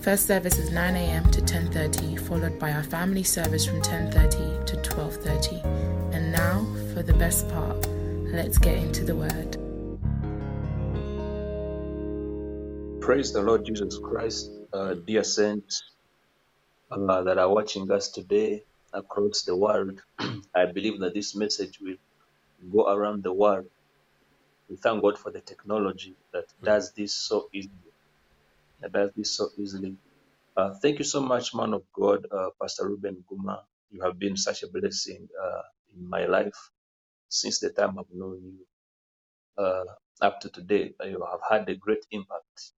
First service is 9 a.m. to 10:30, followed by our family service from 10:30 to 12:30. And now for the best part. Let's get into the word. Praise the Lord Jesus Christ, uh, dear saints uh, that are watching us today across the world. I believe that this message will go around the world. We thank God for the technology that does this so easily. Does this so easily. Uh, thank you so much, man of God, uh, Pastor Ruben Guma. You have been such a blessing uh, in my life since the time I've known you uh, up to today. You have had a great impact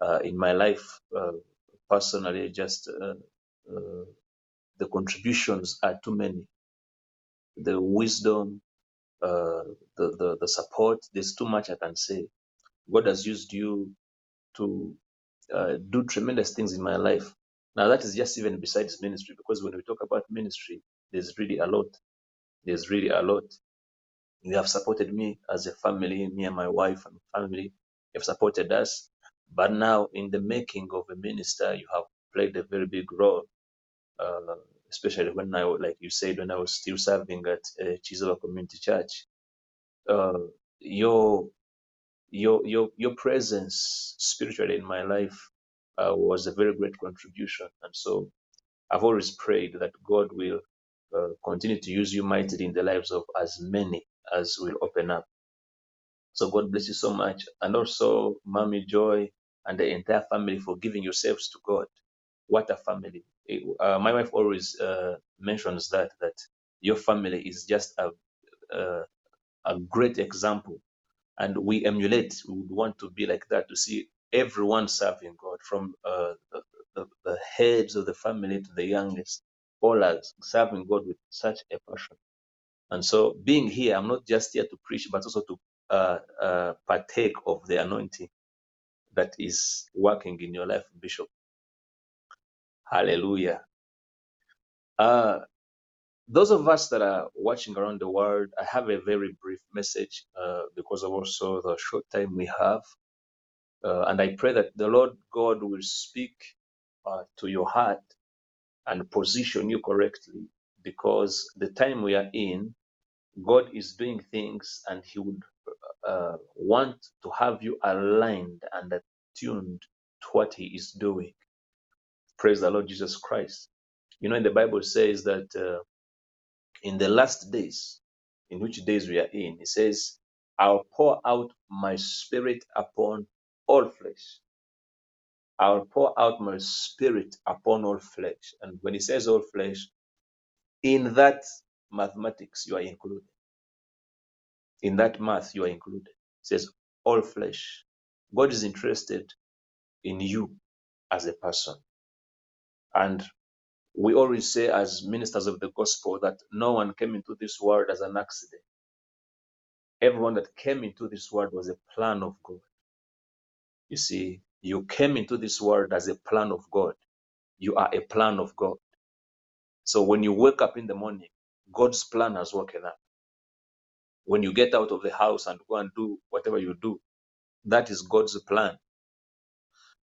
uh, in my life uh, personally. Just uh, uh, the contributions are too many. The wisdom, uh, the, the the support. There's too much I can say. God has used you to uh, do tremendous things in my life. Now that is just even besides ministry, because when we talk about ministry, there's really a lot. There's really a lot. You have supported me as a family, me and my wife and family. Have supported us. But now, in the making of a minister, you have played a very big role, uh, especially when I, like you said, when I was still serving at uh, Community Church. Uh, your your your your presence spiritually in my life uh, was a very great contribution, and so I've always prayed that God will uh, continue to use you mightily in the lives of as many as will open up. So God bless you so much. And also, Mommy Joy and the entire family for giving yourselves to God. What a family. Eh, Uh, my wife always uh, mentions that, that your family is just a, a, a great example. And we emulate, we would want to be like that, to see everyone serving God, from uh, the, the, the heads of the family to the youngest, all are serving God with such a passion. And so, being here, I'm not just here to preach, but also to uh, uh, partake of the anointing that is working in your life, Bishop. Hallelujah. Uh, those of us that are watching around the world, I have a very brief message uh, because of also the short time we have. Uh, and I pray that the Lord God will speak uh, to your heart and position you correctly because the time we are in, God is doing things and He would uh, want to have you aligned and attuned to what He is doing. Praise the Lord Jesus Christ. You know, in the Bible says that uh, in the last days, in which days we are in, it says, I'll pour out my spirit upon all flesh. I'll pour out my spirit upon all flesh. And when he says all flesh, in that mathematics, you are included. In that math, you are included. It says all flesh. God is interested in you as a person. And we always say, as ministers of the gospel, that no one came into this world as an accident. Everyone that came into this world was a plan of God. You see, you came into this world as a plan of God. You are a plan of God. So when you wake up in the morning, God's plan has woken up. When you get out of the house and go and do whatever you do, that is God's plan.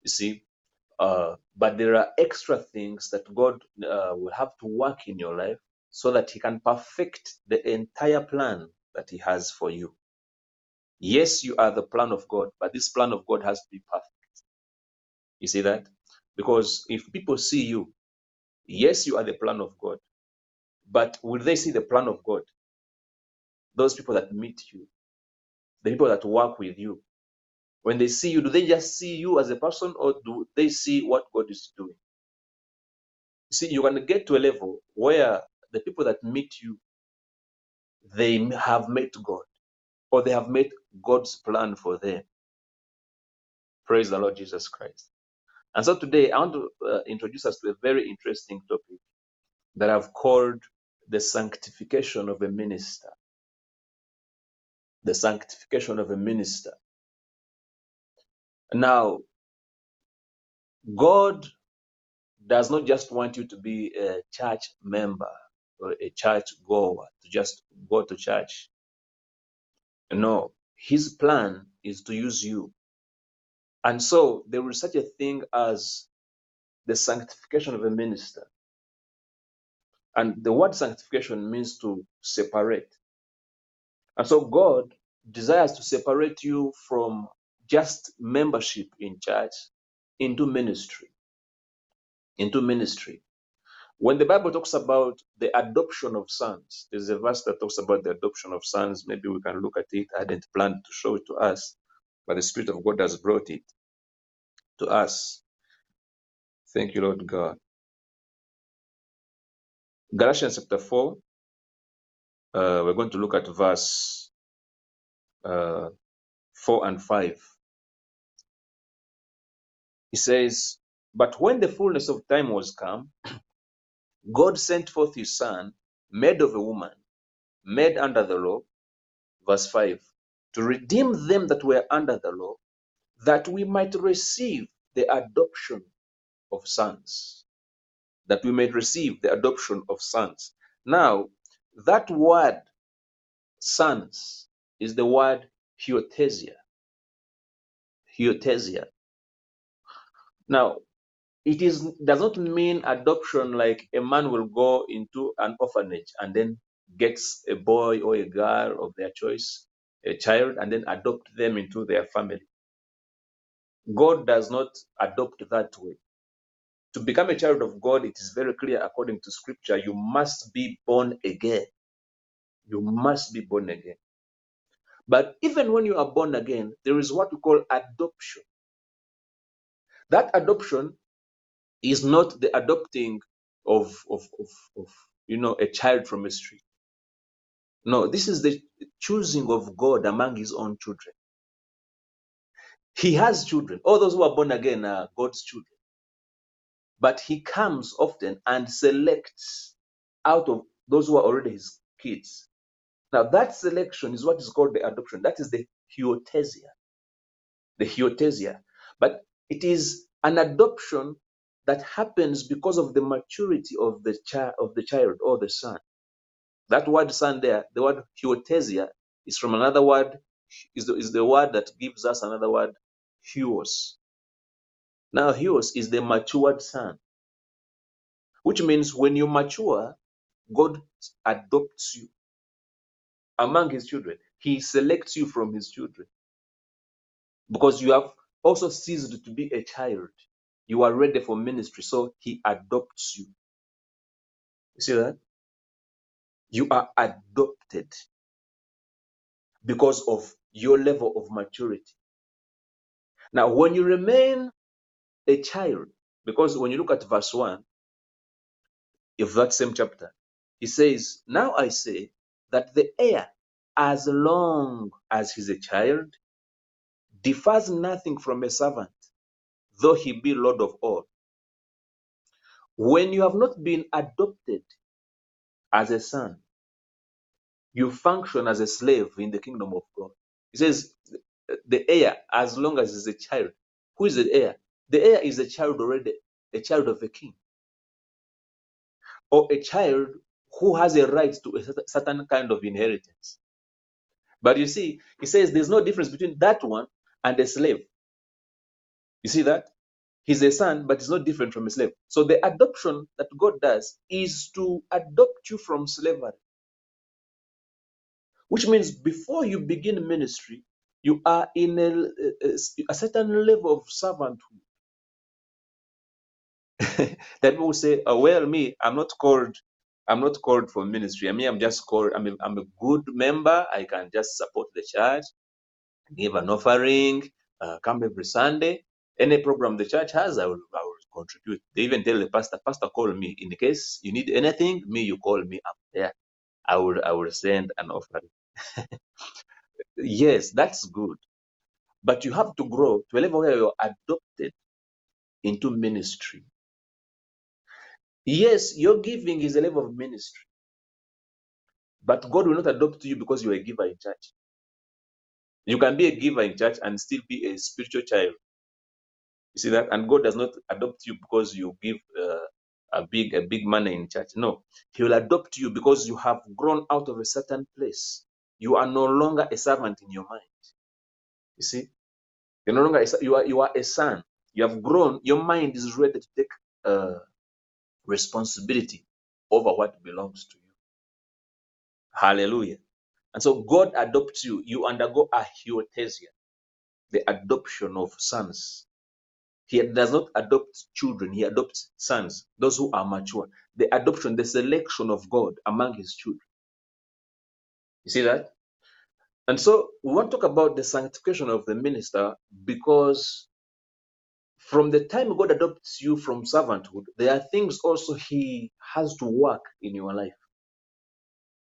You see, uh, but there are extra things that God uh, will have to work in your life so that He can perfect the entire plan that He has for you. Yes, you are the plan of God, but this plan of God has to be perfect. You see that? Because if people see you, yes, you are the plan of God, but will they see the plan of God? Those people that meet you, the people that work with you, when they see you, do they just see you as a person or do they see what God is doing? You see, you can get to a level where the people that meet you, they have met God or they have met God's plan for them. Praise the Lord Jesus Christ. And so today I want to uh, introduce us to a very interesting topic that I've called the sanctification of a minister. The sanctification of a minister. Now, God does not just want you to be a church member or a church goer, to just go to church. No, His plan is to use you. And so there is such a thing as the sanctification of a minister. And the word sanctification means to separate. And so God desires to separate you from just membership in church into ministry. Into ministry. When the Bible talks about the adoption of sons, there's a verse that talks about the adoption of sons. Maybe we can look at it. I didn't plan to show it to us, but the Spirit of God has brought it to us. Thank you, Lord God. Galatians chapter 4, uh, we're going to look at verse uh, 4 and 5. He says, But when the fullness of time was come, God sent forth his Son, made of a woman, made under the law, verse 5, to redeem them that were under the law, that we might receive the adoption of sons. That we might receive the adoption of sons. Now, that word sons is the word huiothesia. Huiothesia. Now, it is does not mean adoption like a man will go into an orphanage and then gets a boy or a girl of their choice, a child, and then adopt them into their family. God does not adopt that way. To become a child of God, it is very clear according to scripture, you must be born again. You must be born again. But even when you are born again, there is what we call adoption. That adoption is not the adopting of, of, of, of you know a child from a street. No, this is the choosing of God among his own children. He has children. All those who are born again are God's children. But he comes often and selects out of those who are already his kids. Now, that selection is what is called the adoption. That is the huiothesia. The huiothesia. But it is an adoption that happens because of the maturity of the child of the child or the son. That word son there, the word huiothesia, is from another word, is the, is the word that gives us another word, huios. Now, huios is the matured son, which means when you mature, God adopts you among his children. He selects you from his children because you have also ceased to be a child. You are ready for ministry, so he adopts you. You see that? You are adopted because of your level of maturity. Now, when you remain a child, because when you look at verse 1 of that same chapter, he says, Now I say that the heir, as long as he's a child, differs nothing from a servant, though he be Lord of all. When you have not been adopted as a son, you function as a slave in the kingdom of God. He says, the heir, as long as he's a child. Who is the heir? The heir is a child already, a child of a king, or a child who has a right to a certain kind of inheritance. But you see, he says there's no difference between that one and a slave. You see that? He's a son, but he's not different from a slave. So the adoption that God does is to adopt you from slavery. Which means before you begin ministry, you are in a, a, a certain level of servanthood. that people say, oh, well, me, I'm not called, I'm not called for ministry. I mean, I'm just called, I'm a, I'm a good member. I can just support the church, give an offering, uh, come every Sunday. Any program the church has, I will, I will contribute. They even tell the pastor, pastor, call me. In the case you need anything, me, you call me. I'm there. I will, I will send an offering. yes, that's good. But you have to grow to a level where you're adopted into ministry. Yes, your giving is a level of ministry, but God will not adopt you because you are a giver in church. You can be a giver in church and still be a spiritual child. You see that? And God does not adopt you because you give uh, a big a big money in church. No, He will adopt you because you have grown out of a certain place. You are no longer a servant in your mind. You see, you're no longer a, you are you are a son. You have grown. Your mind is ready to take uh, responsibility over what belongs to you. Hallelujah. And so God adopts you. You undergo a huiothesia, the adoption of sons. He does not adopt children, he adopts sons, those who are mature. The adoption, the selection of God among his children. You see that? And so we want to talk about the sanctification of the minister because from the time God adopts you from servanthood, there are things also He has to work in your life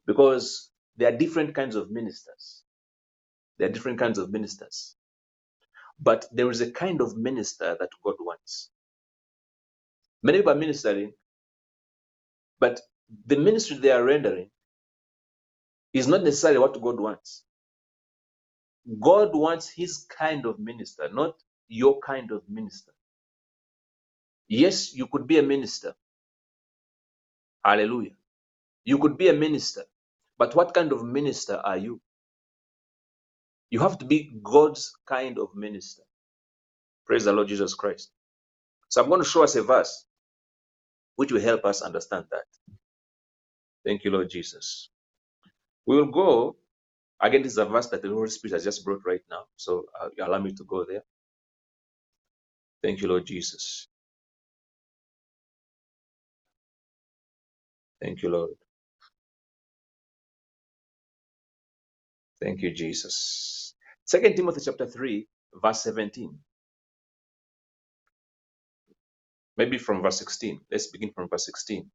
because there are different kinds of ministers. There are different kinds of ministers. But there is a kind of minister that God wants. Many people are ministering, but the ministry they are rendering is not necessarily what God wants. God wants His kind of minister, not your kind of minister. Yes, you could be a minister. Hallelujah. You could be a minister, but what kind of minister are you? You have to be God's kind of minister. Praise the Lord Jesus Christ. So I'm going to show us a verse which will help us understand that. Thank you, Lord Jesus. We will go again. This is a verse that the Holy Spirit has just brought right now. So uh, allow me to go there. Thank you, Lord Jesus. Thank you, Lord. Thank you, Jesus. Second Timothy chapter 3, verse 17. Maybe from verse 16. Let's begin from verse 16.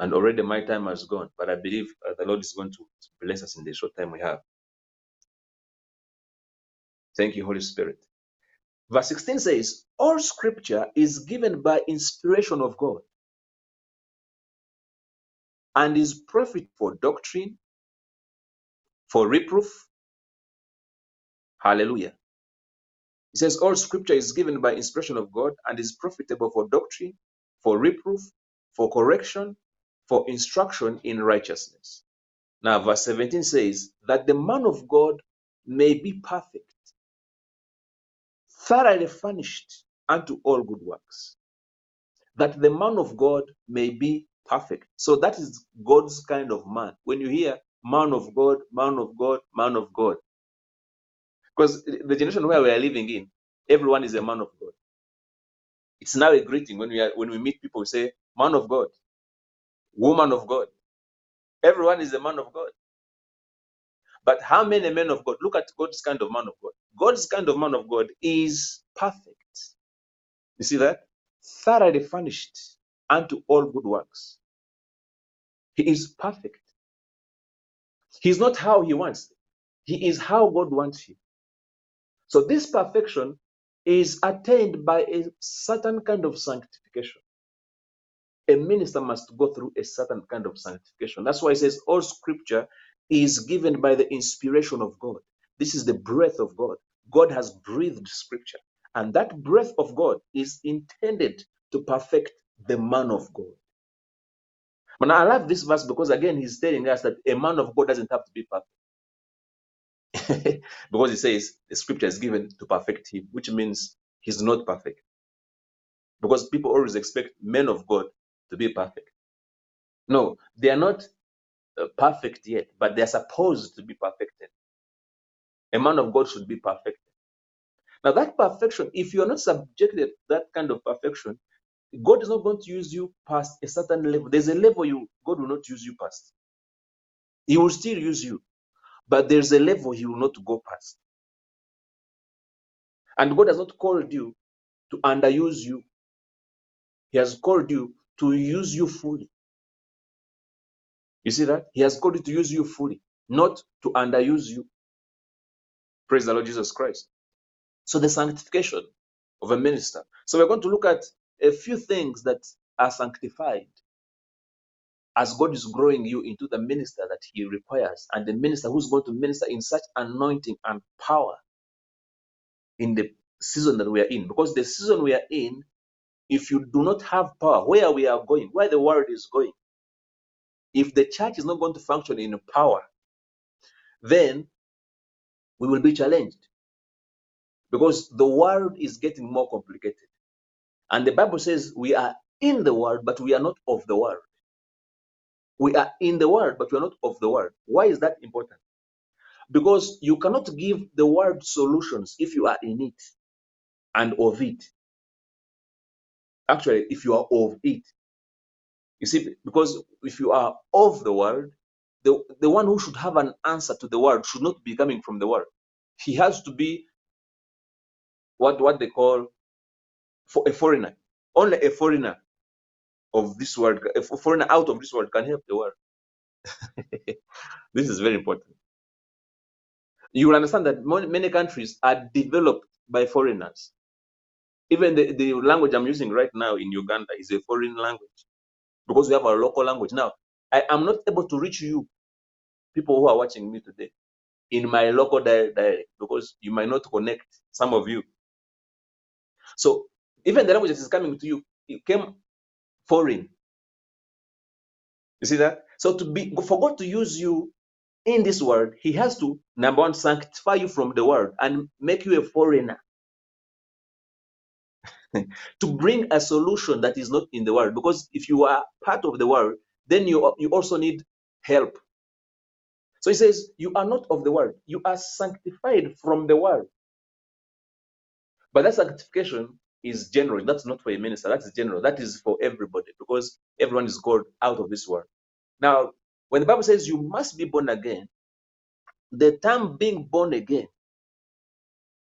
And already my time has gone, but I believe uh, the Lord is going to bless us in the short time we have. Thank you, Holy Spirit. Verse 16 says, All scripture is given by inspiration of God and is profit for doctrine, for reproof. Hallelujah. It says, All scripture is given by inspiration of God and is profitable for doctrine, for reproof, for correction, for instruction in righteousness. Now, verse 17 says, That the man of God may be perfect, thoroughly furnished unto all good works. That the man of God may be perfect. So that is God's kind of man. When you hear man of God, man of God, man of God, because the generation where we are living in, everyone is a man of God. It's now a greeting when we are when we meet people, we say, man of God, woman of God. Everyone is a man of God. But how many men of God? Look at God's kind of man of God. God's kind of man of God is perfect. You see that? Thoroughly furnished unto all good works. He is perfect. He's not how he wants. He is how God wants him. So this perfection is attained by a certain kind of sanctification. A minister must go through a certain kind of sanctification. That's why he says all scripture is given by the inspiration of God. This is the breath of God. God has breathed scripture. And that breath of God is intended to perfect the man of God. But I love this verse because again, he's telling us that a man of God doesn't have to be perfect. because he says the scripture is given to perfect him, which means he's not perfect. Because people always expect men of God to be perfect. No, they are not uh, perfect yet, but they are supposed to be perfected. A man of God should be perfected. Now, that perfection, if you are not subjected to that kind of perfection, God is not going to use you past a certain level. There's a level you God will not use you past. He will still use you, but there's a level He will not go past. And God has not called you to underuse you. He has called you to use you fully. You see that? He has called you to use you fully, not to underuse you. Praise the Lord Jesus Christ. So the sanctification of a minister. So we're going to look at a few things that are sanctified as God is growing you into the minister that He requires, and the minister who's going to minister in such anointing and power in the season that we are in. Because the season we are in, if you do not have power, where we are going, where the world is going, if the church is not going to function in power, then we will be challenged because the world is getting more complicated. And the Bible says we are in the world, but we are not of the world. We are in the world, but we are not of the world. Why is that important? Because you cannot give the world solutions if you are in it and of it. Actually, if you are of it. You see, because if you are of the world, the, the one who should have an answer to the world should not be coming from the world. He has to be what, what they call for a foreigner. Only a foreigner of this world, a foreigner out of this world can help the world. this is very important. You will understand that many countries are developed by foreigners. Even the, the language I'm using right now in Uganda is a foreign language because we have our local language. Now, I am not able to reach you, people who are watching me today, in my local dialect because you might not connect, some of you. So even the language that is coming to you, it came foreign. You see that? So to be for God to use you in this world, He has to number one sanctify you from the world and make you a foreigner. to bring a solution that is not in the world. Because if you are part of the world, then you, you also need help. So he says, You are not of the world, you are sanctified from the world. But that sanctification is general. That's not for a minister, that is general. That is for everybody because everyone is called out of this world. Now, when the Bible says you must be born again, the term being born again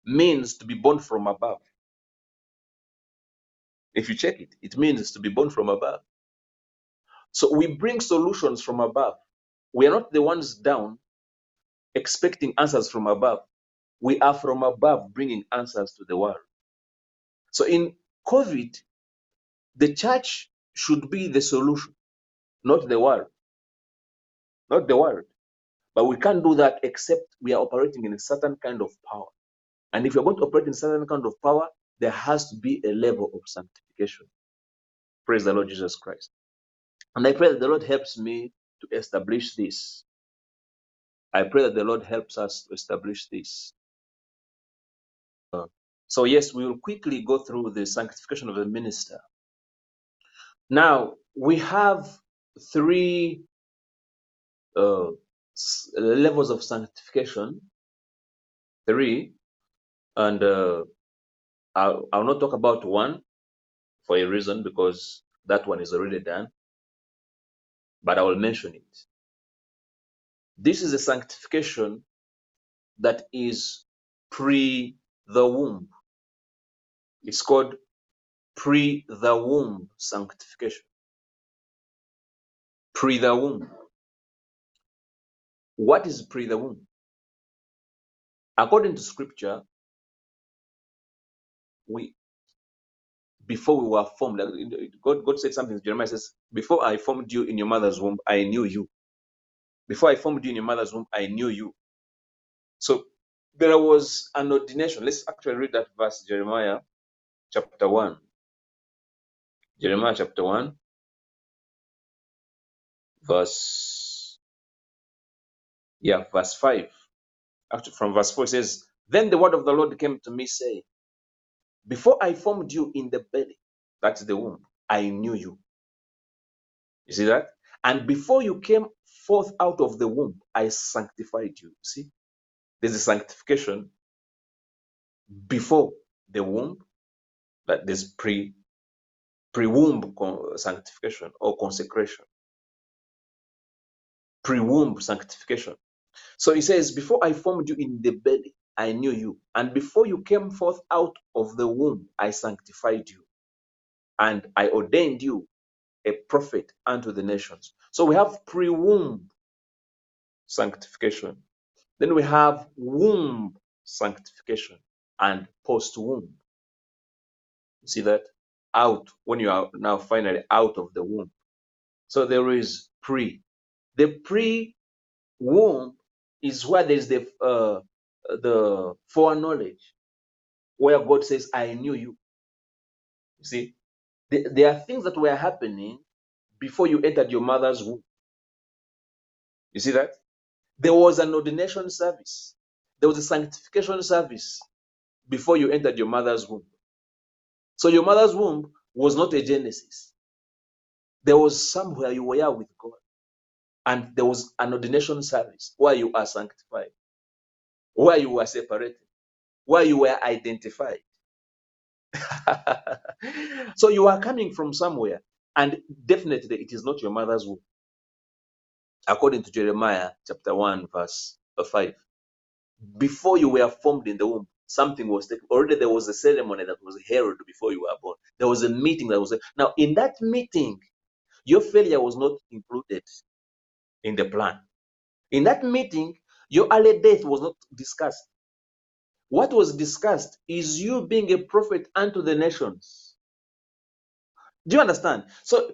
means to be born from above. If you check it, it means to be born from above. So we bring solutions from above. We are not the ones down expecting answers from above. We are from above bringing answers to the world. So in COVID, the church should be the solution, not the world. Not the world. But we can't do that except we are operating in a certain kind of power. And if you're going to operate in a certain kind of power, there has to be a level of sanctification. Praise the Lord Jesus Christ. And I pray that the Lord helps me to establish this. I pray that the Lord helps us to establish this. So, yes, we will quickly go through the sanctification of a minister. Now, we have three uh, levels of sanctification, three, and uh, I'll, I'll not talk about one for a reason because that one is already done, but I will mention it. This is a sanctification that is pre the womb. It's called pre the womb sanctification. Pre the womb. What is pre the womb? According to scripture, we before we were formed, God, God said something. Jeremiah says, Before I formed you in your mother's womb, I knew you. Before I formed you in your mother's womb, I knew you. So there was an ordination. Let's actually read that verse, Jeremiah chapter 1. Jeremiah chapter 1, verse, yeah, verse 5. Actually, from verse 4, it says, Then the word of the Lord came to me, saying, before I formed you in the belly, that's the womb, I knew you. You see that? And before you came forth out of the womb, I sanctified you. See? There's a sanctification before the womb, but there's pre pre-womb sanctification or consecration. Pre-womb sanctification. So he says, Before I formed you in the belly, I knew you. And before you came forth out of the womb, I sanctified you. And I ordained you a prophet unto the nations. So we have pre womb sanctification. Then we have womb sanctification and post womb. See that? Out, when you are now finally out of the womb. So there is pre. The pre womb is where there's the uh, the foreknowledge, where God says, I knew you. You see, there there are things that were happening before you entered your mother's womb. You see that? There was an ordination service, there was a sanctification service before you entered your mother's womb. So your mother's womb was not a Genesis. There was somewhere you were with God, and there was an ordination service where you are sanctified, where you were separated, where you were identified. so you are coming from somewhere, and definitely it is not your mother's womb, according to Jeremiah chapter 1, verse 5. Before you were formed in the womb, something was taken. Already there was a ceremony that was heralded before you were born. There was a meeting that was now in that meeting, your failure was not included in the plan. In that meeting, your early death was not discussed. What was discussed is you being a prophet unto the nations. Do you understand? So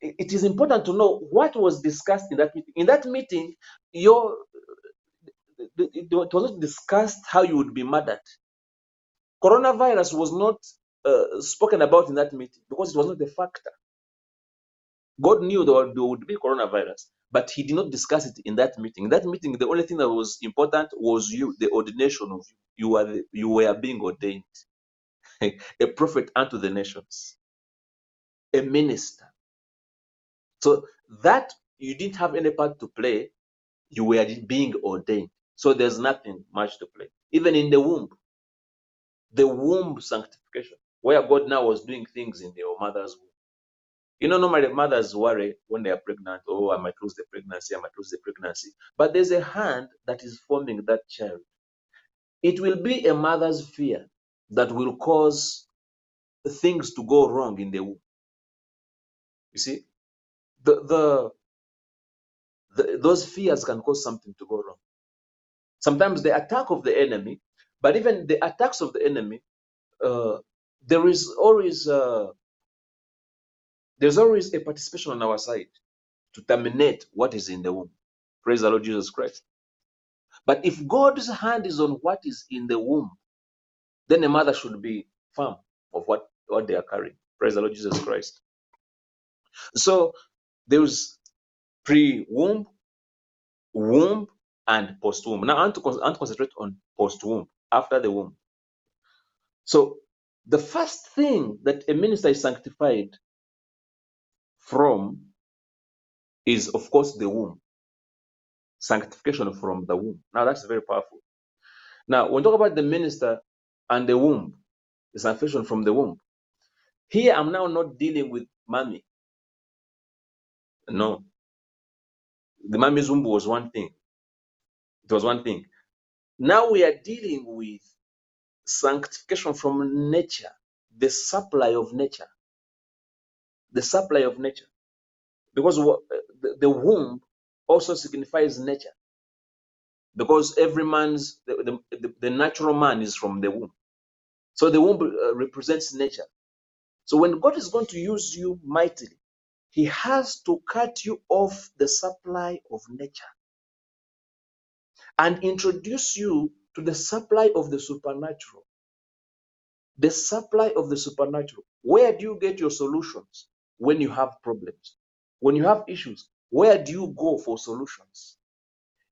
it is important to know what was discussed in that meeting. In that meeting, your it was not discussed how you would be murdered. Coronavirus was not uh, spoken about in that meeting because it was not a factor. God knew there would, there would be coronavirus, but He did not discuss it in that meeting. In that meeting, the only thing that was important was you, the ordination of you. You were the, you were being ordained a prophet unto the nations, a minister. So that you didn't have any part to play. You were being ordained. So there's nothing much to play. Even in the womb, the womb sanctification, where God now was doing things in your mother's womb. You know, normally mothers worry when they are pregnant, oh, I might lose the pregnancy, I might lose the pregnancy. But there's a hand that is forming that child. It will be a mother's fear that will cause things to go wrong in the womb. You see, the, the, the those fears can cause something to go wrong. Sometimes the attack of the enemy, but even the attacks of the enemy, uh, there is always uh, there's always a participation on our side to terminate what is in the womb. Praise the Lord Jesus Christ. But if God's hand is on what is in the womb, then a mother should be firm of what, what they are carrying. Praise the Lord Jesus Christ. So there's pre womb, womb, and post womb. Now I want, to, I want to concentrate on post womb, after the womb. So the first thing that a minister is sanctified from is, of course, the womb. Sanctification from the womb. Now that's very powerful. Now, when we talk about the minister and the womb, the sanctification from the womb, here I'm now not dealing with mommy. No, the mommy's womb was one thing. It was one thing. Now we are dealing with sanctification from nature, the supply of nature, the supply of nature. Because the, womb also signifies nature. Because every man's, the, the, the, the natural man is from the womb. So the womb uh, represents nature. So when God is going to use you mightily, He has to cut you off the supply of nature and introduce you to the supply of the supernatural. The supply of the supernatural. Where do you get your solutions when you have problems? When you have issues, where do you go for solutions?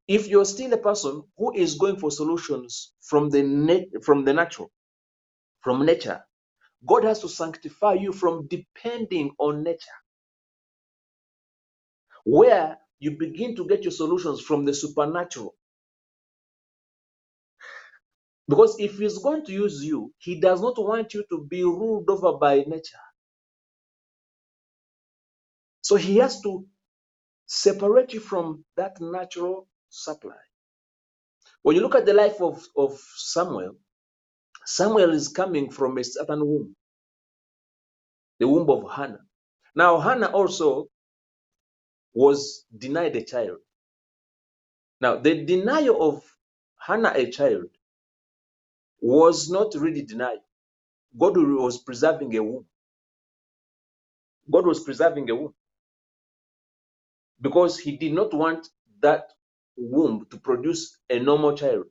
If you're still a person who is going for solutions from the from the natural, from nature, God has to sanctify you from depending on nature, where you begin to get your solutions from the supernatural. Because if He's going to use you, He does not want you to be ruled over by nature. So He has to separate you from that natural supply. When you look at the life of, of Samuel, Samuel is coming from a certain womb, the womb of Hannah. Now, Hannah also was denied a child. Now, the denial of Hannah a child was not really denied. God was preserving a womb. God was preserving a womb because He did not want that womb to produce a normal child.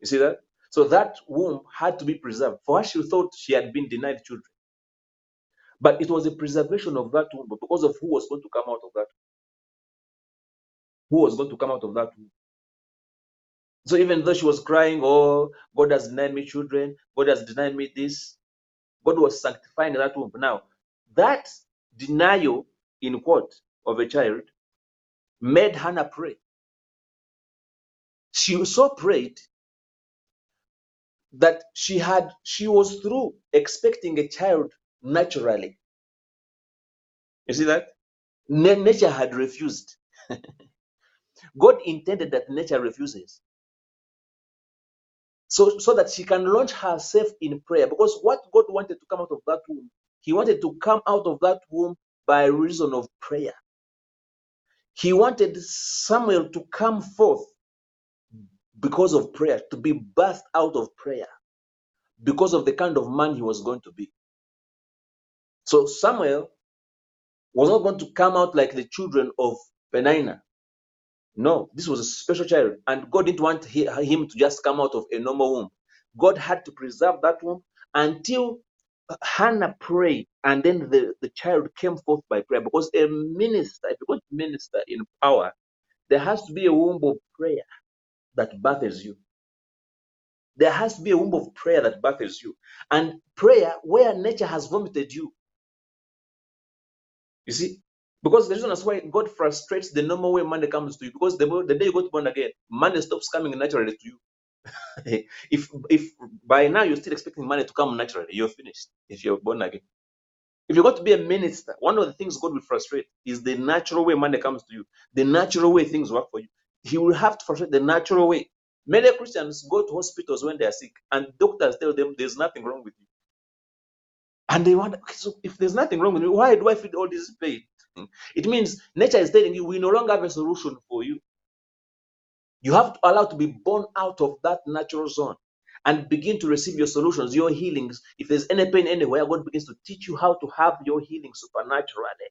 You see that? So that womb had to be preserved. For her, she thought she had been denied children. But it was a preservation of that womb because of who was going to come out of that. Who was going to come out of that womb. So even though she was crying, Oh, God has denied me children, God has denied me this, God was sanctifying that womb. Now, that denial, in quote, of a child made Hannah pray. She so prayed that she had she was through expecting a child naturally. You see that? nature had refused. God intended that nature refuses. So, so that she can launch herself in prayer. Because what God wanted to come out of that womb, He wanted to come out of that womb by reason of prayer. He wanted Samuel to come forth because of prayer, to be birthed out of prayer, because of the kind of man he was going to be. So Samuel was not going to come out like the children of Peninnah. No, this was a special child, and God didn't want him to just come out of a normal womb. God had to preserve that womb until Hannah prayed, and then the, the child came forth by prayer. Because a minister, if going to minister in power, there has to be a womb of prayer that births you. There has to be a womb of prayer that births you. And prayer where nature has vomited you. You see, because the reason that's why God frustrates the normal way money comes to you. Because the, the day you got born again, money stops coming naturally to you. if if by now you're still expecting money to come naturally, you're finished. If you're born again. If you're going to be a minister, one of the things God will frustrate is the natural way money comes to you, the natural way things work for you. He will have to frustrate the natural way. Many Christians go to hospitals when they are sick, and doctors tell them there's nothing wrong with you. And they wonder, so if there's nothing wrong with me, why do I feel all this pain? It means nature is telling you we no longer have a solution for you. You have to allow to be born out of that natural zone and begin to receive your solutions, your healings. If there's any pain anywhere, God begins to teach you how to have your healing supernaturally.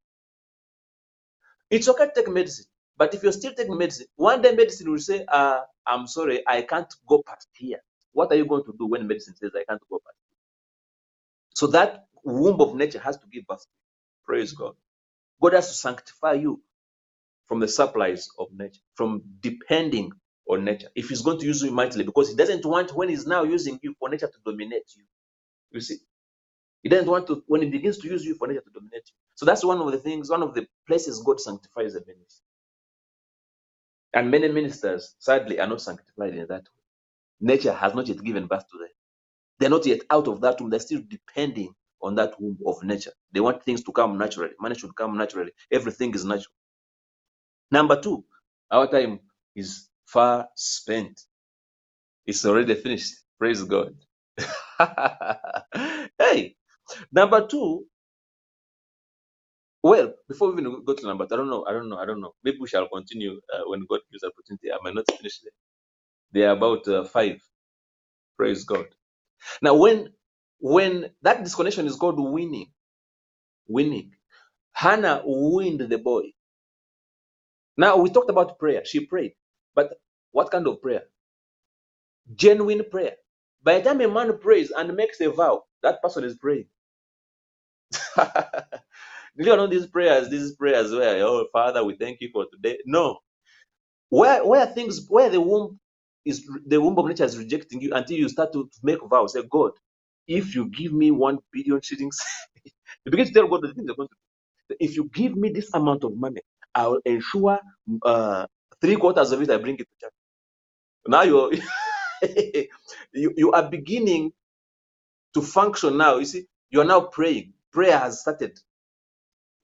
It's okay to take medicine, but if you're still taking medicine, one day medicine will say, uh, I'm sorry, I can't go past here. What are you going to do when medicine says I can't go past? So that womb of nature has to give birth. Praise God. God has to sanctify you from the supplies of nature, from depending on nature. If he's going to use you mightily, because he doesn't want when he's now using you for nature to dominate you. You see, he doesn't want to when he begins to use you for nature to dominate you. So that's one of the things, one of the places God sanctifies the ministry. And many ministers, sadly, are not sanctified in that way. Nature has not yet given birth to them. They're not yet out of that womb. They're still depending on that womb of nature. They want things to come naturally. Money should come naturally. Everything is natural. Number two, our time is far spent. It's already finished. Praise God. hey, number two. Well, before we even go to number, I don't know. I don't know. I don't know. Maybe we shall continue uh, when God gives opportunity. I might not finish there. They are about uh, five. Praise God. Now, when when that disconnection is called winning, winning, Hannah winned the boy. Now we talked about prayer. She prayed, but what kind of prayer? Genuine prayer. By the time a man prays and makes a vow, that person is praying. You know these prayers? These prayers where, oh Father, we thank you for today. No, where where things where the womb is the womb of nature is rejecting you until you start to make vows. Say, God, if you give me one billion shillings, you begin to tell God the things you're going to do. If you give me this amount of money, I will ensure uh, three quarters of it I bring it to church. Now you're you, you are beginning to function now. You see, you are now praying. Prayer has started.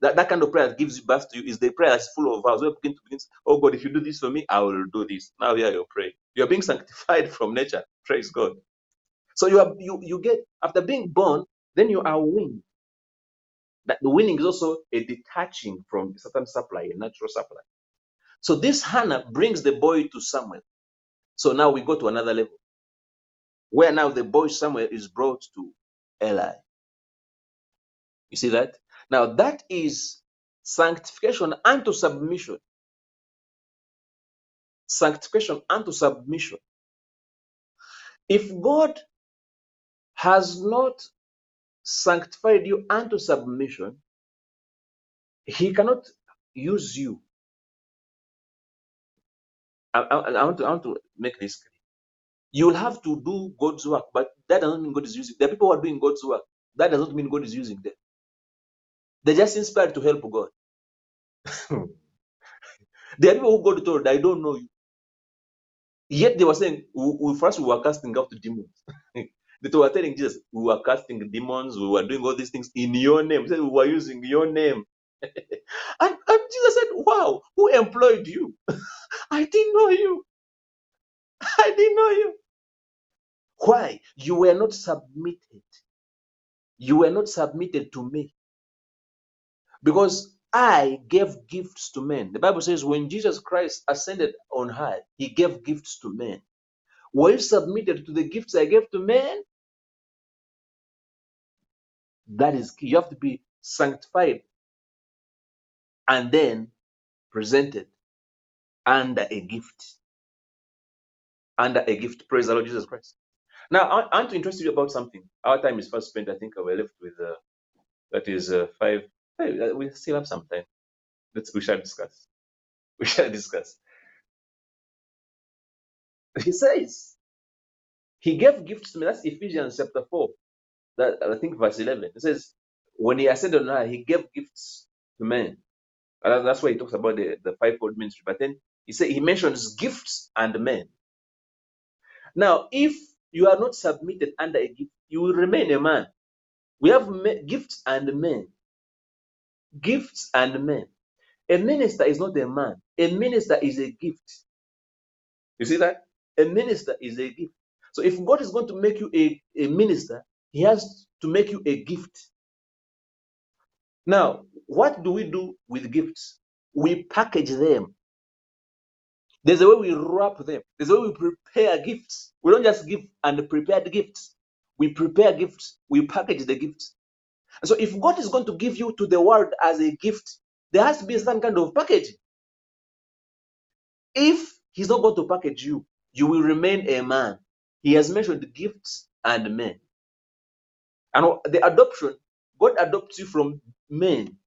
That, that kind of prayer that gives birth to you is the prayer that's full of vows. Begin to begin, oh God, if you do this for me, I will do this. Now here you're praying. You're being sanctified from nature. Praise God. So you are you you get after being born, then you are winning. That the winning is also a detaching from certain supply, a natural supply. So this Hannah brings the boy to Samuel. So now we go to another level. where now the boy Samuel is brought to Eli. You see that? Now that is sanctification unto submission. Sanctification unto submission. If God has not sanctified you unto submission, he cannot use you. I, I, I want to, I want to make this clear. You will have to do God's work, but that doesn't mean God is using. Are people who are doing God's work. That doesn't mean God is using them. They're just inspired to help God. there are people who God told, I don't know you. Yet they were saying, we, we, first we were casting out demons. they were telling Jesus, we were casting demons, we were doing all these things in your name. Said, we were using your name. and, and Jesus said, Wow, who employed you? I didn't know you. I didn't know you. Why? You were not submitted. You were not submitted to me. Because I gave gifts to men. The Bible says when Jesus Christ ascended on high, he gave gifts to men. Were you submitted to the gifts I gave to men? That is key. You have to be sanctified and then presented under a gift. Under a gift. Praise the Lord Jesus Christ. Now, I, want to interest you about something. Our time is first spent. I think we're left with uh, that is uh, five. Hey, uh, we still have some time. Let's we shall discuss. We shall discuss. He says he gave gifts to me. That's Ephesians chapter four. That I think verse eleven. It says when he ascended on high, he gave gifts to men. And that's why he talks about the, the fivefold ministry. But then he said he mentions gifts and men. Now, if you are not submitted under a gift, you will remain a man. We have gifts and men. Gifts and men. A minister is not a man. A minister is a gift. You see that? A minister is a gift. So if God is going to make you a, a minister, he has to make you a gift. Now, what do we do with gifts? We package them. There's a way we wrap them. There's a way we prepare gifts. We don't just give and prepare the gifts. We prepare gifts. We package the gifts. And so if God is going to give you to the world as a gift, there has to be some kind of packaging. If he's not going to package you, you will remain a man. He has mentioned gifts and men. And the adoption, God adopts you from men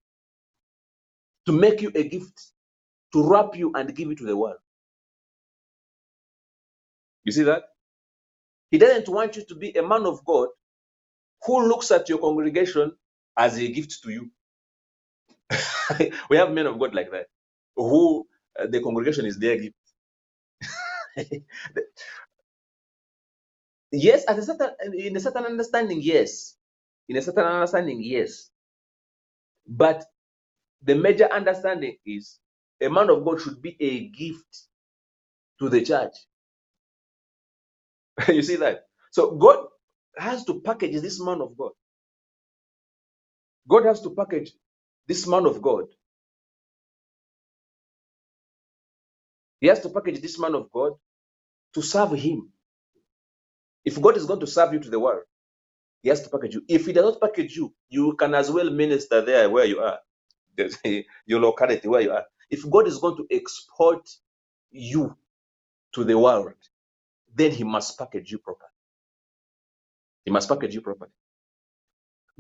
to make you a gift, to wrap you and give it to the world. You see that? He doesn't want you to be a man of God who looks at your congregation as a gift to you. we have men of God like that, who uh, the congregation is their gift. yes, at a certain, in a certain understanding, yes. In a certain understanding, yes. But the major understanding is a man of God should be a gift to the church. you see that? So God has to package this man of God. God has to package this man of God. He has to package this man of God to serve him. If God is going to serve you to the world, he has to package you. If he does not package you, you can as well minister there where you are, your locality where you are. If God is going to export you to the world, then he must package you properly. He must package you properly.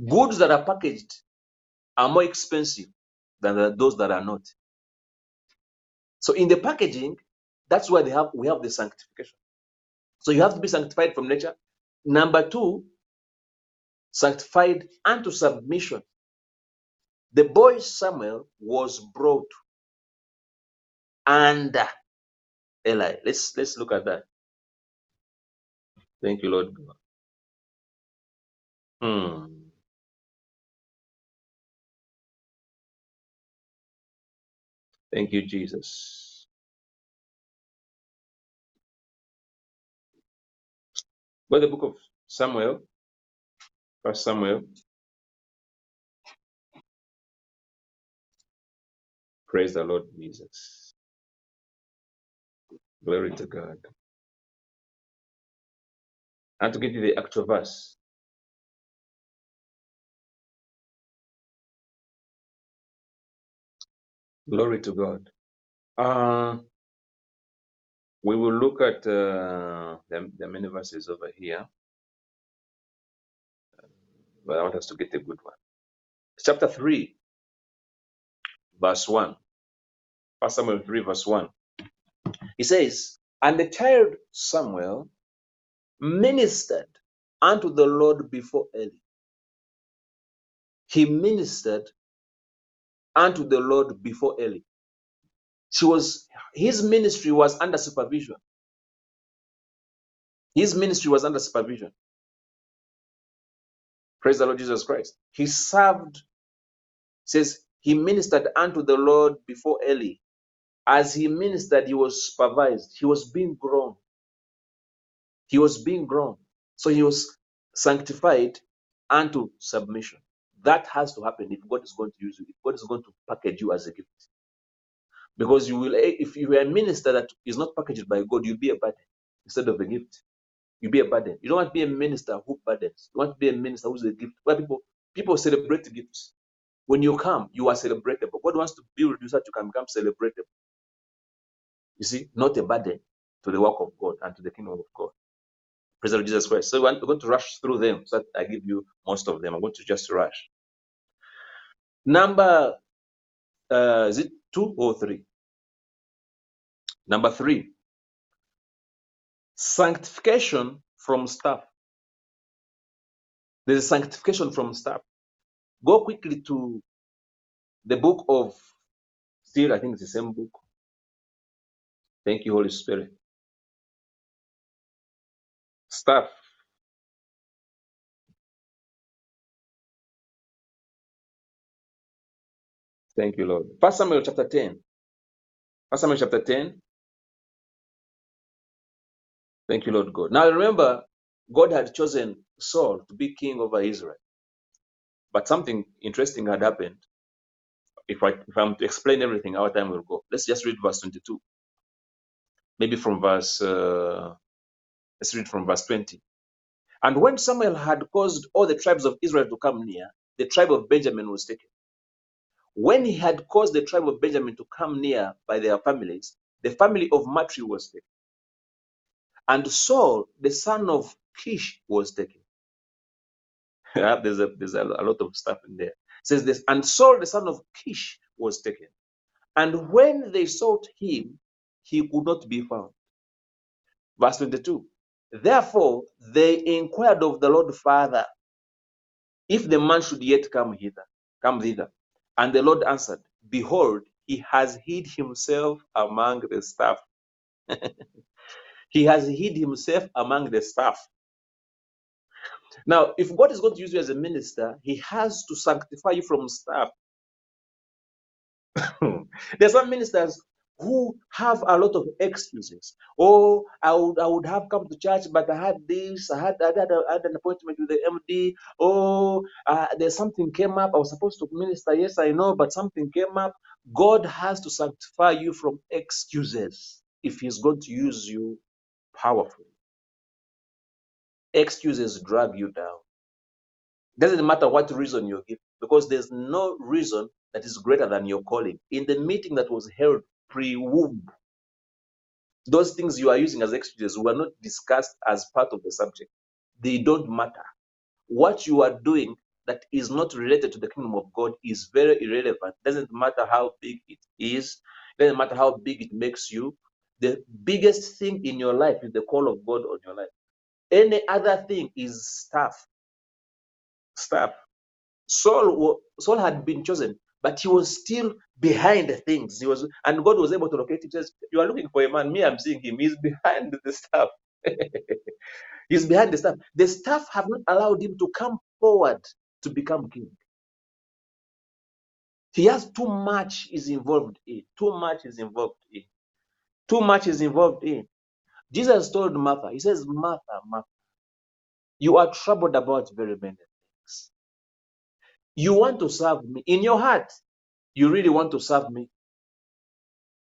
Goods that are packaged are more expensive than those that are not. So in the packaging, that's why they have we have the sanctification. So you have to be sanctified from nature. Number two, sanctified unto submission. The boy Samuel was brought under Eli. Let's let's look at that. Thank you, Lord God. Hmm. Thank you, Jesus. But the book of Samuel, First Samuel. Praise the Lord Jesus. Glory to God. And to give you the actual verse. Glory to God. Uh, we will look at uh, the, the many verses over here, but I want us to get a good one. Chapter 3, verse 1. First Samuel 3, verse 1. He says, And the child Samuel ministered unto the Lord before Eli. He ministered unto the Lord before Eli. She was his ministry was under supervision. His ministry was under supervision. Praise the Lord Jesus Christ. He served, says he ministered unto the Lord before Eli. As he ministered, he was supervised. He was being grown. He was being grown. So he was sanctified unto submission. That has to happen if God is going to use you, if God is going to package you as a gift. Because you will, if you are a minister that is not packaged by God, you'll be a burden instead of a gift. You'll be a burden. You don't want to be a minister who burdens. You want to be a minister who's a gift. Where people people celebrate gifts. When you come, you are celebratable. God wants to build you so that you can become celebratable. You see, not a burden to the work of God and to the kingdom of God. Praise the Jesus Christ. So we're going to rush through them so that I give you most of them. I'm going to just rush. Number, uh, is it two or three? Number three, sanctification from staff. There's sanctification from staff. Go quickly to the book of, still, I think it's the same book. Thank you, Holy Spirit. Staff. Thank you, Lord. First Samuel chapter 10. First Samuel chapter 10. Thank you, Lord God. Now remember, God had chosen Saul to be king over Israel. But something interesting had happened. If I if I'm to explain everything, our time will go. Let's just read verse 22. Maybe from verse uh, let's read from verse 20. And when Samuel had caused all the tribes of Israel to come near, the tribe of Benjamin was taken. When he had caused the tribe of Benjamin to come near by their families, the family of Matri was taken. And Saul, the son of Kish, was taken. there's a there's a, a lot of stuff in there. It says this, and Saul, the son of Kish, was taken. And when they sought him, he could not be found. Verse 22. Therefore, they inquired of the Lord Father if the man should yet come hither, come thither. And the Lord answered, Behold, he has hid himself among the staff. he has hid himself among the staff. Now, if God is going to use you as a minister, he has to sanctify you from staff. There's some ministers who have a lot of excuses. Oh, I would I would have come to church, but I had this, I had I had, I had an appointment with the MD. Oh, uh, there's something came up. I was supposed to minister. Yes, I know, but something came up. God has to sanctify you from excuses if He's going to use you powerfully. Excuses drag you down. Doesn't matter what reason you give, because there's no reason that is greater than your calling. In the meeting that was held pre-womb, those things you are using as excuses were not discussed as part of the subject. They don't matter. What you are doing that is not related to the kingdom of God is very irrelevant. Doesn't matter how big it is. Doesn't matter how big it makes you. The biggest thing in your life is the call of God on your life. Any other thing is stuff. Stuff. Saul, Saul had been chosen, but he was still behind the things. He was, and God was able to locate him. He says, "You are looking for a man. Me, I'm seeing him. He's behind the stuff. He's behind the stuff. The staff have not allowed him to come forward to become king. He has too much is involved in. Too much is involved in. Too much is involved in. Jesus told Martha, He says, Martha, Martha, you are troubled about very many things. You want to serve me. In your heart, you really want to serve me.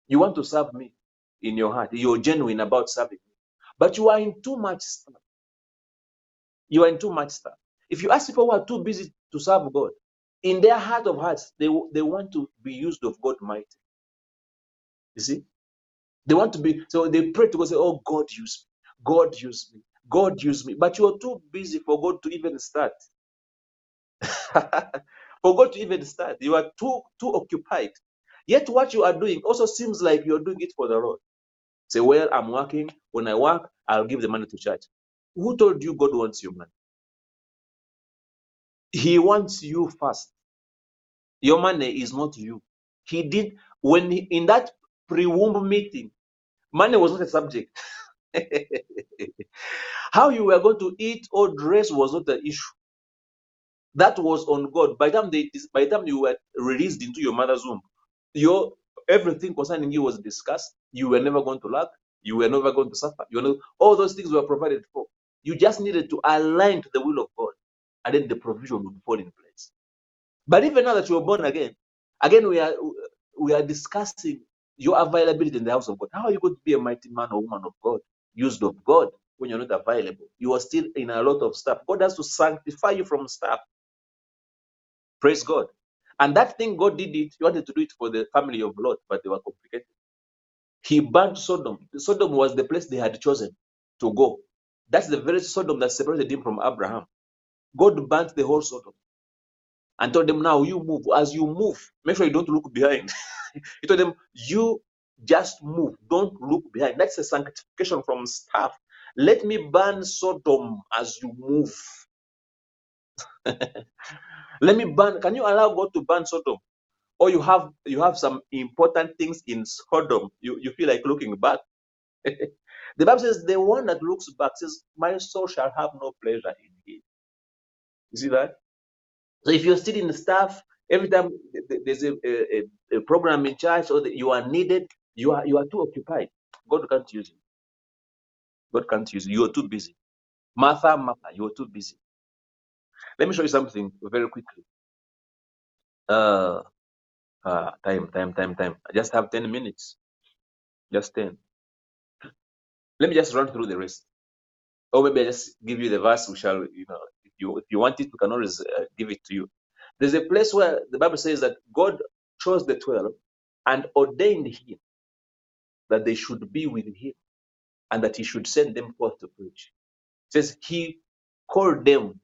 You want to serve me in your heart. You're genuine about serving me. But you are in too much stuff. You are in too much stuff. If you ask people who are too busy to serve God, in their heart of hearts, they, they want to be used of God mighty. You see? They want to be, so they pray to God, say, Oh, God, use me. God, use me. God, use me. But you're too busy for God to even start. for God to even start. You are too too occupied. Yet what you are doing also seems like you're doing it for the Lord. Say, well, I'm working. When I work, I'll give the money to church. Who told you God wants your money? He wants you first. Your money is not you. He did when he, in that pre-womb meeting, money was not a subject. How you were going to eat or dress was not the issue. That was on God. By the time they, by the time you were released into your mother's womb, your everything concerning you was discussed. You were never going to lack. You were never going to suffer. You know, all those things were provided for. You just needed to align to the will of God, and then the provision would fall in place. But even now that you are born again, again we are we are discussing your availability in the house of God. How are you going to be a mighty man or woman of God, used of God, when you're not available? You are still in a lot of stuff. God has to sanctify you from stuff. Praise God. And that thing God did it, He wanted to do it for the family of Lot, but they were complicated. He burned Sodom. Sodom was the place they had chosen to go. That's the very Sodom that separated him from Abraham. God burnt the whole Sodom and told them, Now you move. As you move, make sure you don't look behind. he told them, You just move, don't look behind. That's a sanctification from staff. Let me burn Sodom as you move. Let me burn. Can you allow God to burn Sodom? Or you have you have some important things in Sodom. You you feel like looking back. the Bible says the one that looks back says, My soul shall have no pleasure in it. You see that? So if you're still in the staff, every time there's a, a, a program in church or you are needed, you are you are too occupied. God can't use you. God can't use you. You are too busy. Martha, Martha, you are too busy. Let me show you something very quickly. Uh, uh, time, time, time, time. I just have 10 minutes. Just 10. Let me just run through the rest. Or maybe I just give you the verse. We shall, you know, if you if you want it, we can always uh, give it to you. There's a place where the Bible says that God chose the twelve and ordained him that they should be with him and that he should send them forth to preach. It says he called them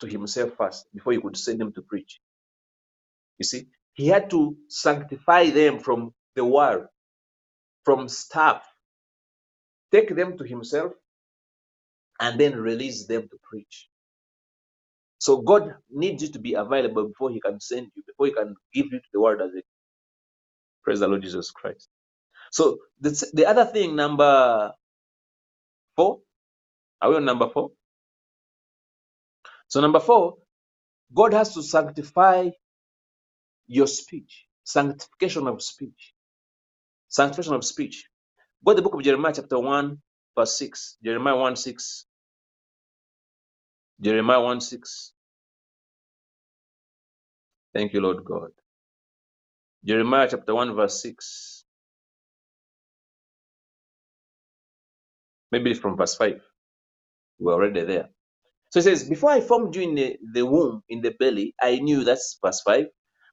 to himself first before he could send them to preach. You see, he had to sanctify them from the world, from stuff, take them to himself, and then release them to preach. So God needs you to be available before He can send you, before He can give you to the world as a praise the Lord Jesus Christ. So the, the other thing, number four, are we on number four? So number four, God has to sanctify your speech, sanctification of speech, sanctification of speech. Go to the book of Jeremiah, chapter 1, verse 6. Jeremiah 1 6. Jeremiah 1 6. Thank you, Lord God. Jeremiah chapter 1, verse 6. Maybe from verse 5. We're already there. So it says, Before I formed you in the, the womb, in the belly, I knew that's verse 5.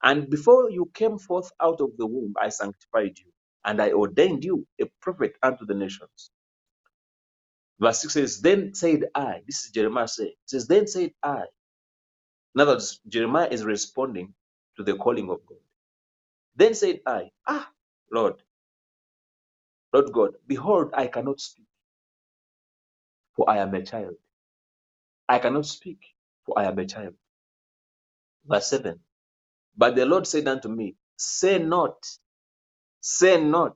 And before you came forth out of the womb, I sanctified you, and I ordained you a prophet unto the nations. Verse 6 says, Then said I, this is Jeremiah saying, says, Then said I. In other words, Jeremiah is responding to the calling of God. Then said I, Ah, Lord, Lord God, behold, I cannot speak, for I am a child. I cannot speak, for I am a child. Verse 7 But the Lord said unto me, Say not, say not,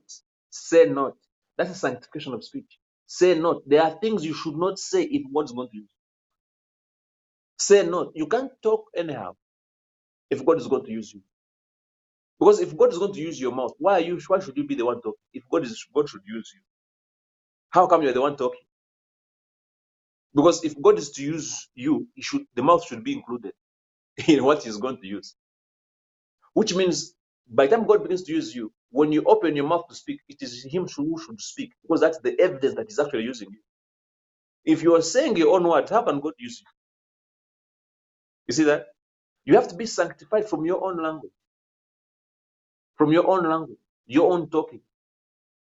say not. That's a sanctification of speech. Say not. There are things you should not say if God's going to use. Say not. You can't talk anyhow if God is going to use you. Because if God is going to use your mouth, why are you why should you be the one talking? If God is God should use you. How come you're the one talking? Because if God is to use you, he should the mouth should be included in what he's going to use. Which means by the time God begins to use you, when you open your mouth to speak, it is Him who should speak because that's the evidence that He's actually using you. If you are saying your own words, how can God use you? You see that? You have to be sanctified from your own language, from your own language, your own talking.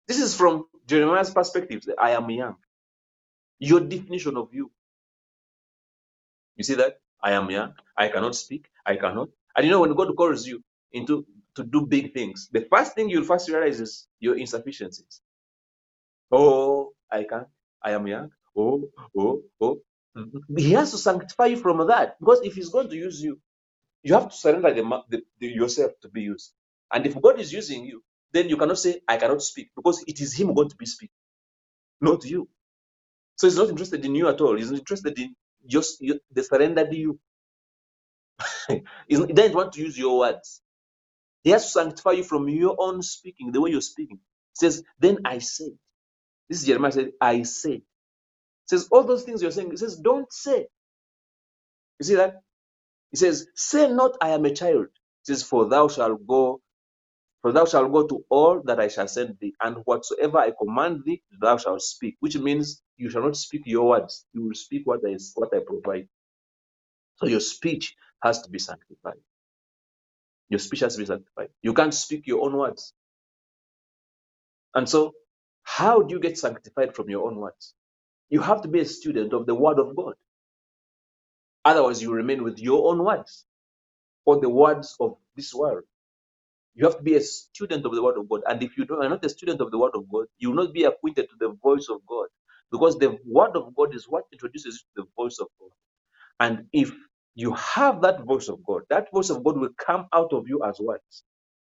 This is from Jeremiah's perspective. I am young. Your definition of you. You see that? I am young. I cannot speak. I cannot. And you know, when God calls you into to do big things, the first thing you'll first realize is your insufficiencies. Oh, I can't. I am young. Oh, oh, oh. Mhm. He has to sanctify you from that because if He's going to use you, you have to surrender the, the, the yourself to be used. And if God is using you, then you cannot say, I cannot speak because it is Him going to be speaking, not you. So He's not interested in you at all. He's interested in just you, the surrendered you. He doesn't want to use your words. He has to sanctify you from your own speaking, the way you're speaking. He says, Then I said, This is Jeremiah said, I said. He says, All those things you're saying, he says, Don't say. You see that? He says, Say not, I am a child. He says, For thou shalt go, for thou shalt go to all that I shall send thee, and whatsoever I command thee, thou shalt speak. Which means you shall not speak your words, you will speak what I what I provide. So your speech has to be sanctified. Your speech has to be sanctified. You can't speak your own words. And so, how do you get sanctified from your own words? You have to be a student of the Word of God. Otherwise, you remain with your own words or the words of this world. You have to be a student of the Word of God. And if you are not a student of the Word of God, you will not be acquainted to the voice of God. Because the Word of God is what introduces you to the voice of God. And if you have that voice of God, that voice of God will come out of you as words.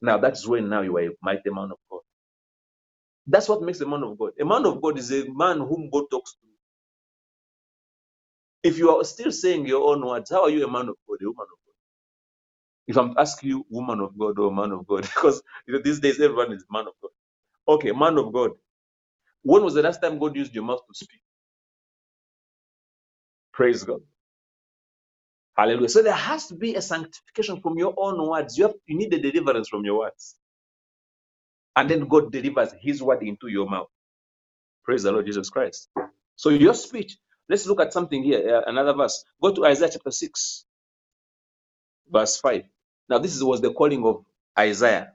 Now, that's when now you are a mighty man of God. That's what makes a man of God. A man of God is a man whom God talks to. If you are still saying your own words, how are you a man of God, a woman of God? If I'm asking you, woman of God or man of God, because you know these days everyone is man of God. Okay, man of God. When was the last time God used your mouth to speak? Praise God. Hallelujah. So there has to be a sanctification from your own words. You have you need a deliverance from your words. And then God delivers his word into your mouth. Praise the Lord Jesus Christ. So your speech, let's look at something here, uh, another verse. Go to Isaiah chapter 6, verse 5. Now, this is- was the calling of Isaiah.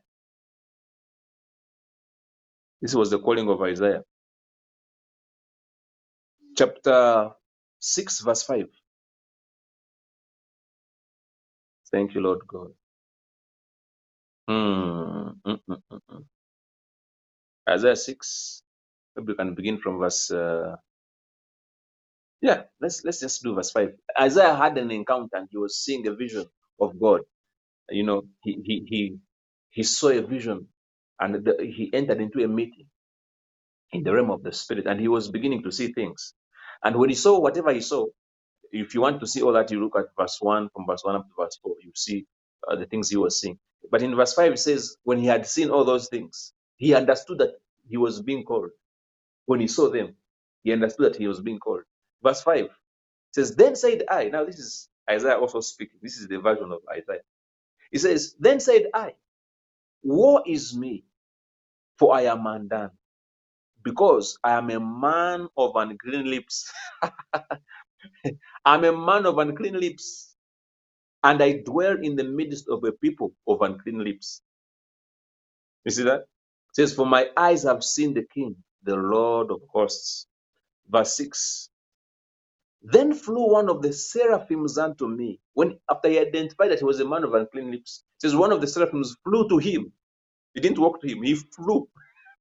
This was the calling of Isaiah. Chapter 6, verse 5. Thank you, Lord God. Hmm. mm, mm, mm, mm. Isaiah 6. Maybe we can begin from verse. Uh, yeah, let's let's just do verse 5. Isaiah had an encounter and he was seeing a vision of God. You know, he he he, he saw a vision and the, he entered into a meeting in the realm of the spirit and he was beginning to see things. And when he saw whatever he saw, if you want to see all that, you look at verse 1 from verse 1 up to verse 4, you see uh, the things he was seeing. But in verse 5, it says, when he had seen all those things, he understood that he was being called. When he saw them, he understood that he was being called. Verse 5 says, Then said I, now this is Isaiah also speaking, this is the version of Isaiah. He says, Then said I, Woe is me, for I am undone, because I am a man of unclean lips. I'm a man of unclean lips, and I dwell in the midst of a people of unclean lips. You see that? It says, For my eyes have seen the King, the Lord of hosts. Verse 6 Then flew one of the seraphims unto me. When after he identified that he was a man of unclean lips, says one of the seraphims flew to him. He didn't walk to him, he flew.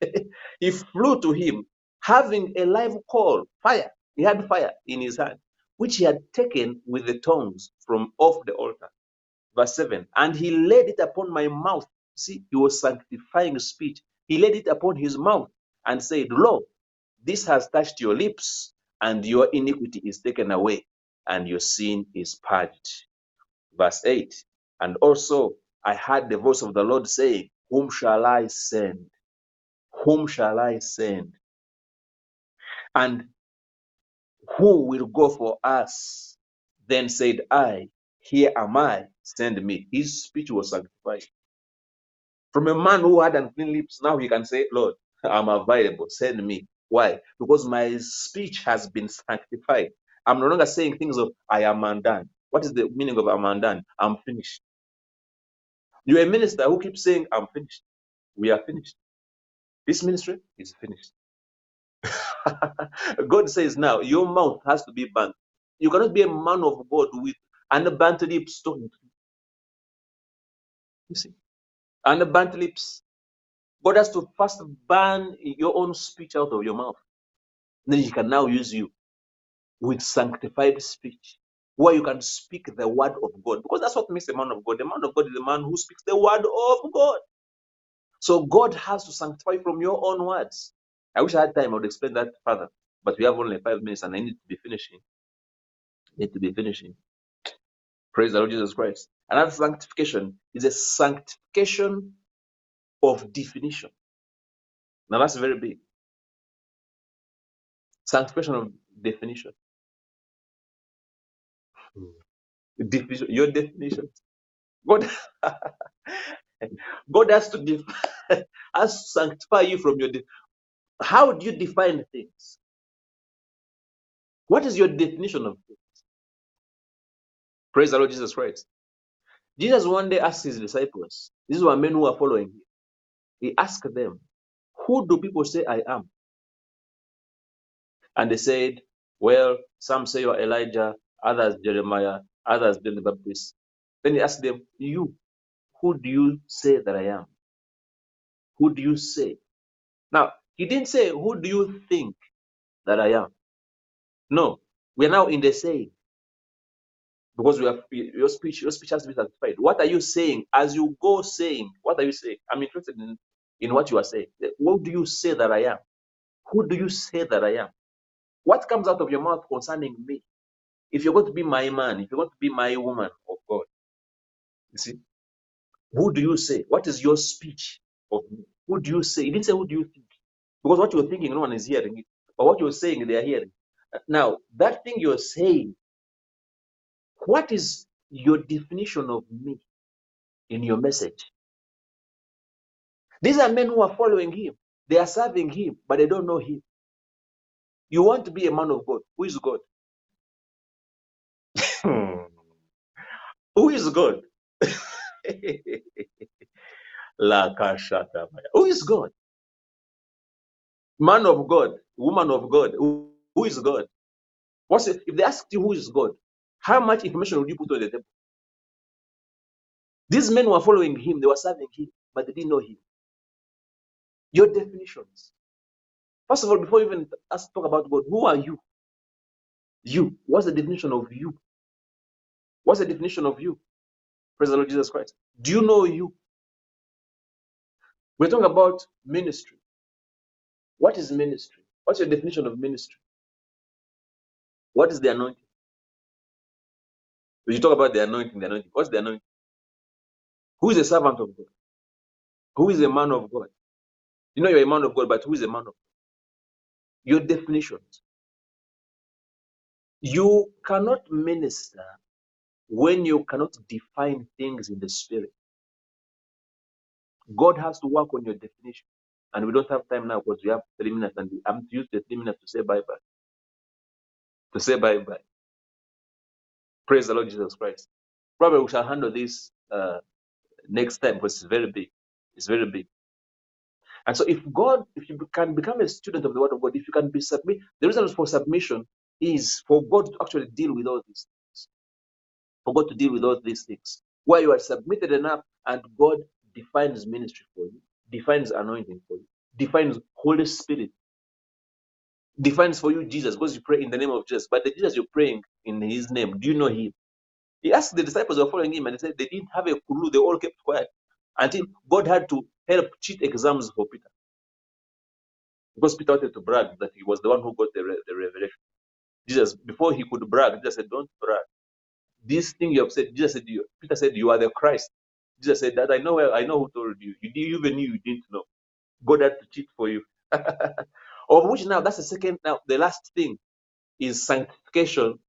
he flew to him, having a live coal, fire. He had fire in his hand, which he had taken with the tongs from off the altar. Verse 7 And he laid it upon my mouth. See, he was sanctifying speech. He laid it upon his mouth and said, Lo, this has touched your lips, and your iniquity is taken away, and your sin is purged. Verse 8 And also I heard the voice of the Lord saying, Whom shall I send? Whom shall I send? And who will go for us? Then said I, Here am I, send me. His speech was sanctified. From a man who had unclean lips, now he can say, Lord, I'm available, send me. Why? Because my speech has been sanctified. I'm no longer saying things of I am undone. What is the meaning of I'm undone? I'm finished. You're a minister who keeps saying, I'm finished. We are finished. This ministry is finished. God says now, your mouth has to be burnt. You cannot be a man of God with unburnt lips talking. You see? Unburnt lips. God has to first burn your own speech out of your mouth. Then He can now use you with sanctified speech, where you can speak the word of God. Because that's what makes a man of God. The man of God is the man who speaks the word of God. So God has to sanctify from your own words. I wish I had time, I would explain that further. But we have only five minutes and I need to be finishing. I need to be finishing. Praise the Lord Jesus Christ. Another sanctification is a sanctification of definition. Now that's very big. Sanctification of definition. Definition. Your definition. God, God has to def- has to sanctify you from your. De- How do you define things? What is your definition of things? Praise the Lord Jesus Christ. Jesus one day asked his disciples. These were men who were following him. He asked them, "Who do people say I am?" And they said, "Well, some say you are Elijah, others Jeremiah, others John the Baptist." Then he asked them, "You, who do you say that I am? Who do you say?" Now he didn't say, "Who do you think that I am?" No, we are now in the saying because we have your speech. Your speech has to be satisfied. What are you saying as you go saying? What are you saying? I'm interested in in what you are saying. What do you say that I am? Who do you say that I am? What comes out of your mouth concerning me? If you're going to be my man, if you're going to be my woman of God, you see, who do you say? What is your speech of me? Who do you say? He didn't say who do you think, because what you're thinking, no one is hearing it. But what you're saying, they are hearing. Now, that thing you're saying What is your definition of me in your message? These are men who are following him. They are serving him, but they don't know him. You want to be a man of God. Who is God? Who is God? Who is God? Man of God, woman of God. Who, who is God? What's it? If they ask you who is God, how much information would you put on the table? These men were following him, they were serving him, but they didn't know him. Your definitions. First of all, before even ask talk about God, who are you? You. What's the definition of you? What's the definition of you? Praise the Lord Jesus Christ. Do you know you? We're talking about ministry. What is ministry? What's your definition of ministry? What is the anointing? When you talk about the anointing, the anointing, what's the anointing? Who is a servant of God? Who is a man of God? You know you're a man of God, but who is a man of God? Your definitions. You cannot minister when you cannot define things in the spirit. God has to work on your definition. And we don't have time now because we have three minutes and I'm to use the three minutes to say bye bye. To say bye bye. Praise the Lord Jesus Christ. Probably we shall handle this uh, next time because it's very big. It's very big. And so if God, if you can become a student of the word of God, if you can be submit, the reason for submission is for God to actually deal with all these things. For God to deal with all these things. Where you are submitted enough and God defines ministry for you, defines anointing for you, defines Holy Spirit, defines for you Jesus, because you pray in the name of Jesus. But the Jesus you're praying in his name, do you know him? He asked the disciples who were following him and they said they didn't have a clue, they all kept quiet until God had to help cheat exams for Peter. Because Peter wanted to brag that he was the one who got the, re- the revelation. Jesus, before he could brag, Jesus said, Don't brag. This thing you have said, Jesus said, you, Peter said, You are the Christ. Jesus said, That I know I know who told you. You didn't even knew you didn't know. God had to cheat for you. of which now that's the second now the last thing is sanctification,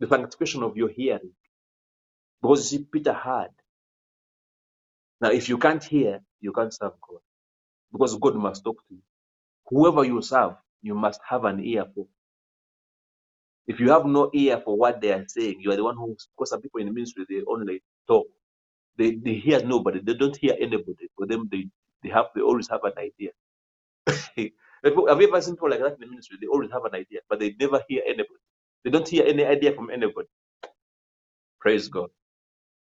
the sanctification of your hearing. Because you see, Peter heard. Now if you can't hear, you can't serve God. Because God must talk to you. Whoever you serve you must have an ear for. If you have no ear for what they are saying, you are the one who, because some people in the ministry, they only talk. They, they hear nobody. They don't hear anybody. For them, they, they have they always have an idea. have you ever seen people like that in the ministry? They always have an idea, but they never hear anybody. They don't hear any idea from anybody. Praise God.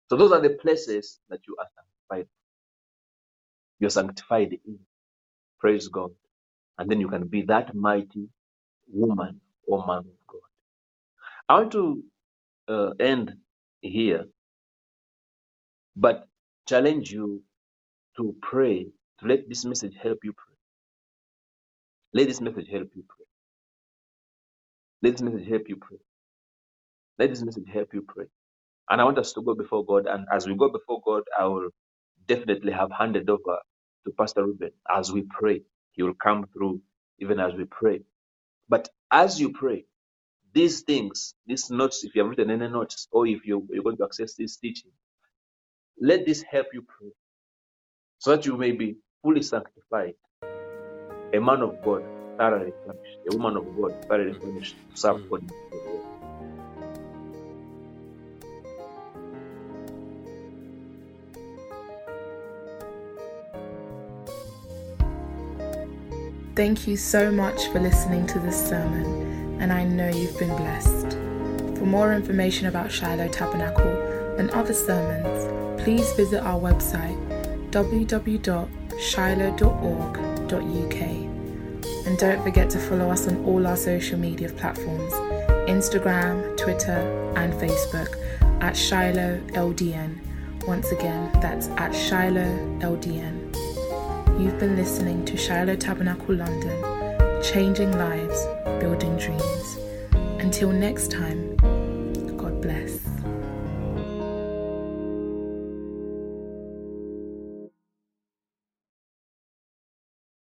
So those are the places that you are sanctified. You're sanctified in. Praise God. And then you can be that mighty woman or man of God. I want to uh, end here, but challenge you to pray, to let this message help you pray. Let this message help you pray. Let this message help you pray. Let this message help you pray. And I want us to go before God. And as we go before God, I will definitely have handed over to Pastor Ruben as we pray. He will come through even as we pray. But as you pray, these things, these notes, if you have written any notes, or if you, you're going to access this teaching, let this help you pray so that you may be fully sanctified. A man of God, thoroughly furnished, a woman of God, thoroughly furnished to serve mm. God. Thank you so much for listening to this sermon, and I know you've been blessed. For more information about Shiloh Tabernacle and other sermons, please visit our website www.shiloh.org.uk. And don't forget to follow us on all our social media platforms Instagram, Twitter, and Facebook at Shiloh LDN. Once again, that's at Shiloh LDN. You've been listening to Shiloh Tabernacle London, changing lives, building dreams. Until next time,